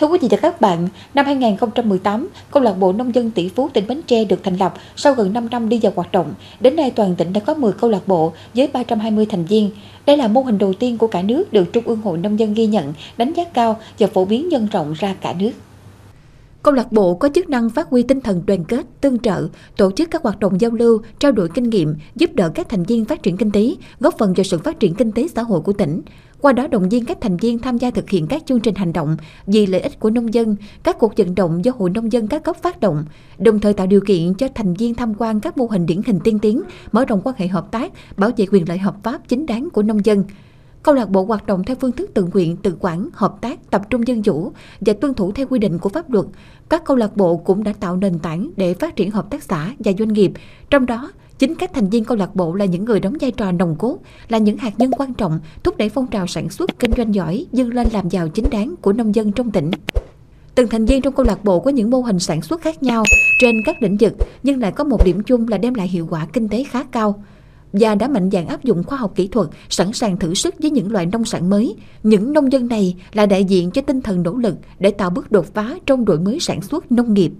Thưa quý vị và các bạn, năm 2018, Câu lạc bộ Nông dân tỷ phú tỉnh Bến Tre được thành lập sau gần 5 năm đi vào hoạt động. Đến nay toàn tỉnh đã có 10 câu lạc bộ với 320 thành viên. Đây là mô hình đầu tiên của cả nước được Trung ương Hội Nông dân ghi nhận, đánh giá cao và phổ biến nhân rộng ra cả nước. Câu lạc bộ có chức năng phát huy tinh thần đoàn kết, tương trợ, tổ chức các hoạt động giao lưu, trao đổi kinh nghiệm, giúp đỡ các thành viên phát triển kinh tế, góp phần vào sự phát triển kinh tế xã hội của tỉnh. Qua đó động viên các thành viên tham gia thực hiện các chương trình hành động vì lợi ích của nông dân, các cuộc vận động do Hội Nông dân các cấp phát động, đồng thời tạo điều kiện cho thành viên tham quan các mô hình điển hình tiên tiến, mở rộng quan hệ hợp tác, bảo vệ quyền lợi hợp pháp chính đáng của nông dân. Câu lạc bộ hoạt động theo phương thức tự nguyện, tự quản, hợp tác, tập trung dân chủ và tuân thủ theo quy định của pháp luật. Các câu lạc bộ cũng đã tạo nền tảng để phát triển hợp tác xã và doanh nghiệp, trong đó Chính các thành viên câu lạc bộ là những người đóng vai trò nồng cốt, là những hạt nhân quan trọng thúc đẩy phong trào sản xuất kinh doanh giỏi, dâng lên làm giàu chính đáng của nông dân trong tỉnh. Từng thành viên trong câu lạc bộ có những mô hình sản xuất khác nhau trên các lĩnh vực nhưng lại có một điểm chung là đem lại hiệu quả kinh tế khá cao và đã mạnh dạn áp dụng khoa học kỹ thuật, sẵn sàng thử sức với những loại nông sản mới. Những nông dân này là đại diện cho tinh thần nỗ lực để tạo bước đột phá trong đổi mới sản xuất nông nghiệp.